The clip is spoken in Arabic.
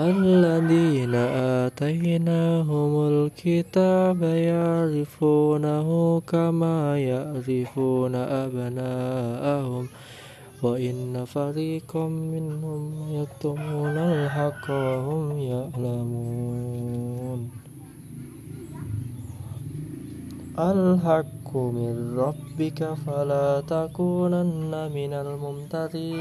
الذين آتيناهم الكتاب يعرفونه كما يعرفون أبناءهم وإن فريقا منهم يكتمون الحق وهم يعلمون. الحق من ربك فلا تكونن من الممترين.